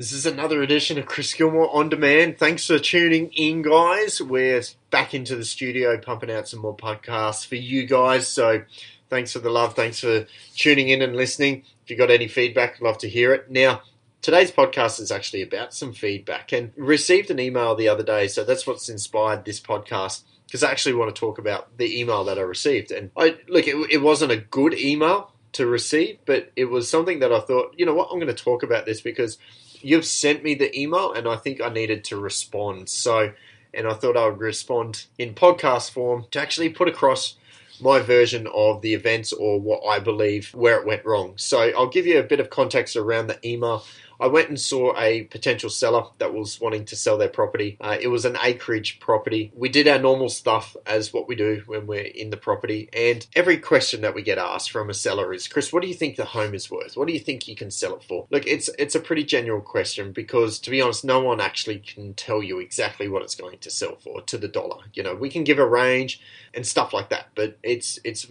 This is another edition of Chris Gilmore on demand. Thanks for tuning in, guys. We're back into the studio pumping out some more podcasts for you guys. So thanks for the love. Thanks for tuning in and listening. If you got any feedback, I'd love to hear it. Now, today's podcast is actually about some feedback and received an email the other day. So that's what's inspired this podcast because I actually want to talk about the email that I received. And I look, it, it wasn't a good email to receive, but it was something that I thought, you know what, I'm going to talk about this because you've sent me the email and I think I needed to respond. So, and I thought I would respond in podcast form to actually put across my version of the events or what I believe where it went wrong. So, I'll give you a bit of context around the email. I went and saw a potential seller that was wanting to sell their property. Uh, it was an acreage property. We did our normal stuff as what we do when we're in the property. And every question that we get asked from a seller is, Chris, what do you think the home is worth? What do you think you can sell it for? Look, it's it's a pretty general question because to be honest, no one actually can tell you exactly what it's going to sell for to the dollar. You know, we can give a range and stuff like that, but it's it's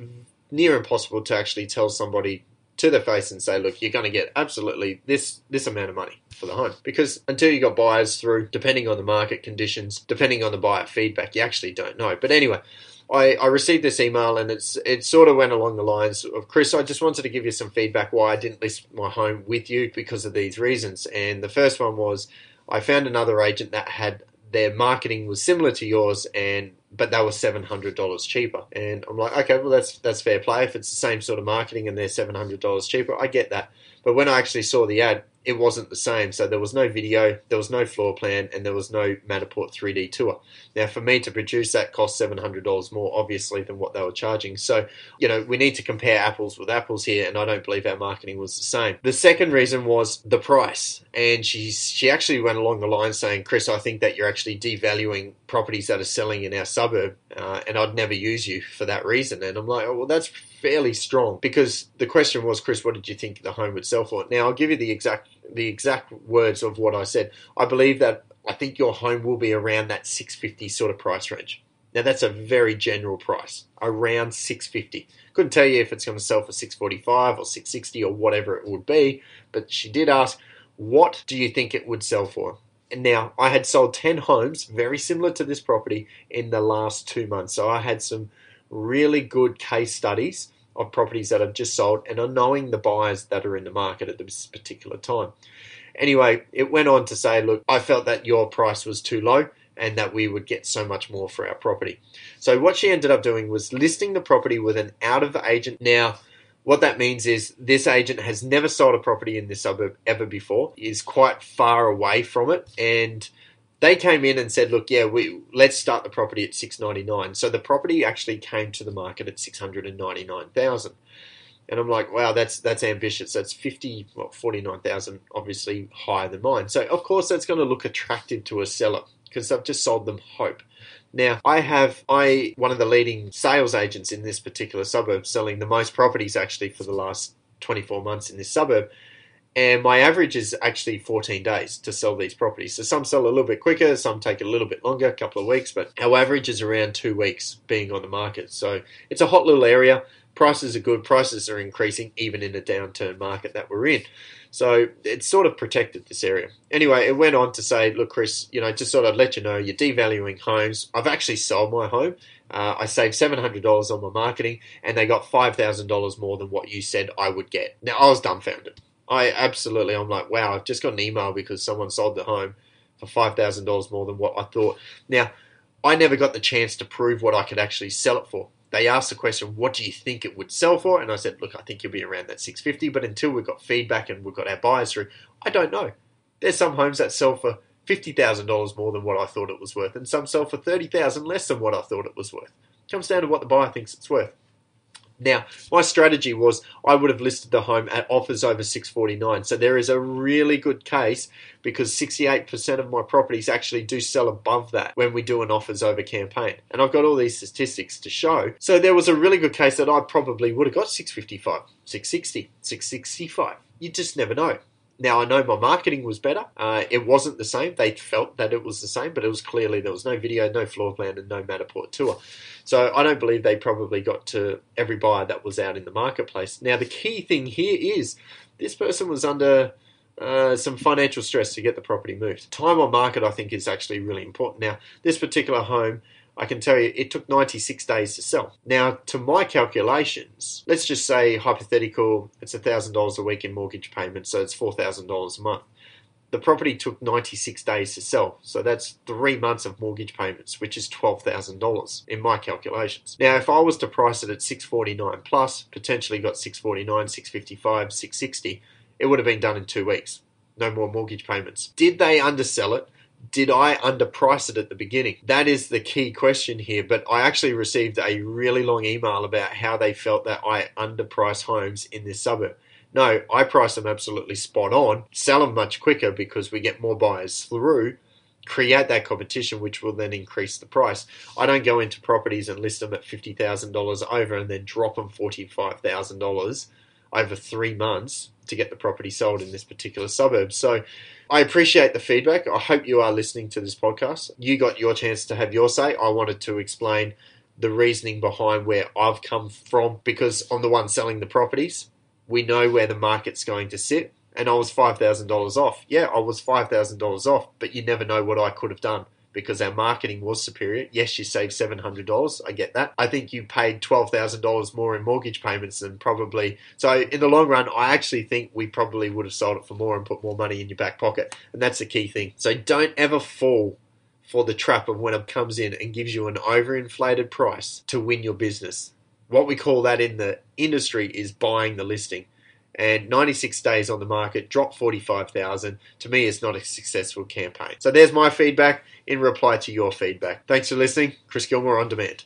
near impossible to actually tell somebody to their face and say, look, you're going to get absolutely this this amount of money for the home. Because until you got buyers through, depending on the market conditions, depending on the buyer feedback, you actually don't know. But anyway, I, I received this email and it's it sort of went along the lines of Chris, I just wanted to give you some feedback why I didn't list my home with you because of these reasons. And the first one was I found another agent that had their marketing was similar to yours and but they were seven hundred dollars cheaper. And I'm like, okay, well that's that's fair play. If it's the same sort of marketing and they're seven hundred dollars cheaper, I get that. But when I actually saw the ad, it wasn't the same. So there was no video, there was no floor plan, and there was no Matterport 3D tour. Now, for me to produce that cost $700 more, obviously, than what they were charging. So, you know, we need to compare apples with apples here, and I don't believe our marketing was the same. The second reason was the price. And she, she actually went along the line saying, Chris, I think that you're actually devaluing properties that are selling in our suburb, uh, and I'd never use you for that reason. And I'm like, oh, well, that's fairly strong because the question was, Chris, what did you think the home would sell for? Now, I'll give you the exact the exact words of what I said. I believe that I think your home will be around that 650 sort of price range. Now that's a very general price, around 650. Couldn't tell you if it's going to sell for 645 or 660 or whatever it would be, but she did ask, "What do you think it would sell for?" And now I had sold 10 homes very similar to this property in the last 2 months. So I had some really good case studies of properties that have just sold and are knowing the buyers that are in the market at this particular time. Anyway, it went on to say, look, I felt that your price was too low and that we would get so much more for our property. So what she ended up doing was listing the property with an out of agent. Now, what that means is this agent has never sold a property in this suburb ever before, is quite far away from it, and they came in and said, "Look, yeah, we let's start the property at six ninety nine. So the property actually came to the market at six hundred and ninety nine thousand. And I'm like, wow, that's that's ambitious. That's fifty, well, forty nine thousand, obviously higher than mine. So of course that's going to look attractive to a seller because I've just sold them hope. Now, I have I one of the leading sales agents in this particular suburb, selling the most properties actually for the last 24 months in this suburb and my average is actually 14 days to sell these properties. So some sell a little bit quicker, some take a little bit longer, a couple of weeks, but our average is around two weeks being on the market. So it's a hot little area. Prices are good. Prices are increasing even in the downturn market that we're in. So it's sort of protected this area. Anyway, it went on to say, look, Chris, you know, just sort of let you know you're devaluing homes. I've actually sold my home. Uh, I saved $700 on my marketing and they got $5,000 more than what you said I would get. Now, I was dumbfounded. I absolutely, I'm like, wow, I've just got an email because someone sold the home for $5,000 more than what I thought. Now, I never got the chance to prove what I could actually sell it for. They asked the question, what do you think it would sell for? And I said, look, I think you'll be around that 650, but until we've got feedback and we've got our buyers through, I don't know. There's some homes that sell for $50,000 more than what I thought it was worth, and some sell for 30000 less than what I thought it was worth. It comes down to what the buyer thinks it's worth. Now, my strategy was I would have listed the home at offers over 649. So there is a really good case because 68% of my properties actually do sell above that when we do an offers over campaign. And I've got all these statistics to show. So there was a really good case that I probably would have got 655, 660, 665. You just never know. Now I know my marketing was better. Uh, it wasn't the same. They felt that it was the same, but it was clearly there was no video, no floor plan, and no Matterport tour. So I don't believe they probably got to every buyer that was out in the marketplace. Now the key thing here is this person was under uh, some financial stress to get the property moved. Time on market, I think, is actually really important. Now, this particular home, I can tell you, it took 96 days to sell. Now, to my calculations, let's just say hypothetical, it's $1,000 a week in mortgage payments, so it's $4,000 a month the property took 96 days to sell. So that's three months of mortgage payments, which is $12,000 in my calculations. Now, if I was to price it at 649 plus, potentially got 649, 655, 660, it would have been done in two weeks. No more mortgage payments. Did they undersell it? Did I underprice it at the beginning? That is the key question here. But I actually received a really long email about how they felt that I underpriced homes in this suburb. No, I price them absolutely spot on, sell them much quicker because we get more buyers through, create that competition, which will then increase the price. I don't go into properties and list them at $50,000 over and then drop them $45,000 over three months to get the property sold in this particular suburb. So I appreciate the feedback. I hope you are listening to this podcast. You got your chance to have your say. I wanted to explain the reasoning behind where I've come from because I'm the one selling the properties we know where the market's going to sit. And I was $5,000 off. Yeah, I was $5,000 off, but you never know what I could have done because our marketing was superior. Yes, you saved $700. I get that. I think you paid $12,000 more in mortgage payments than probably. So, in the long run, I actually think we probably would have sold it for more and put more money in your back pocket. And that's the key thing. So, don't ever fall for the trap of when it comes in and gives you an overinflated price to win your business what we call that in the industry is buying the listing. And 96 days on the market, drop 45,000. To me, it's not a successful campaign. So there's my feedback in reply to your feedback. Thanks for listening. Chris Gilmore on demand.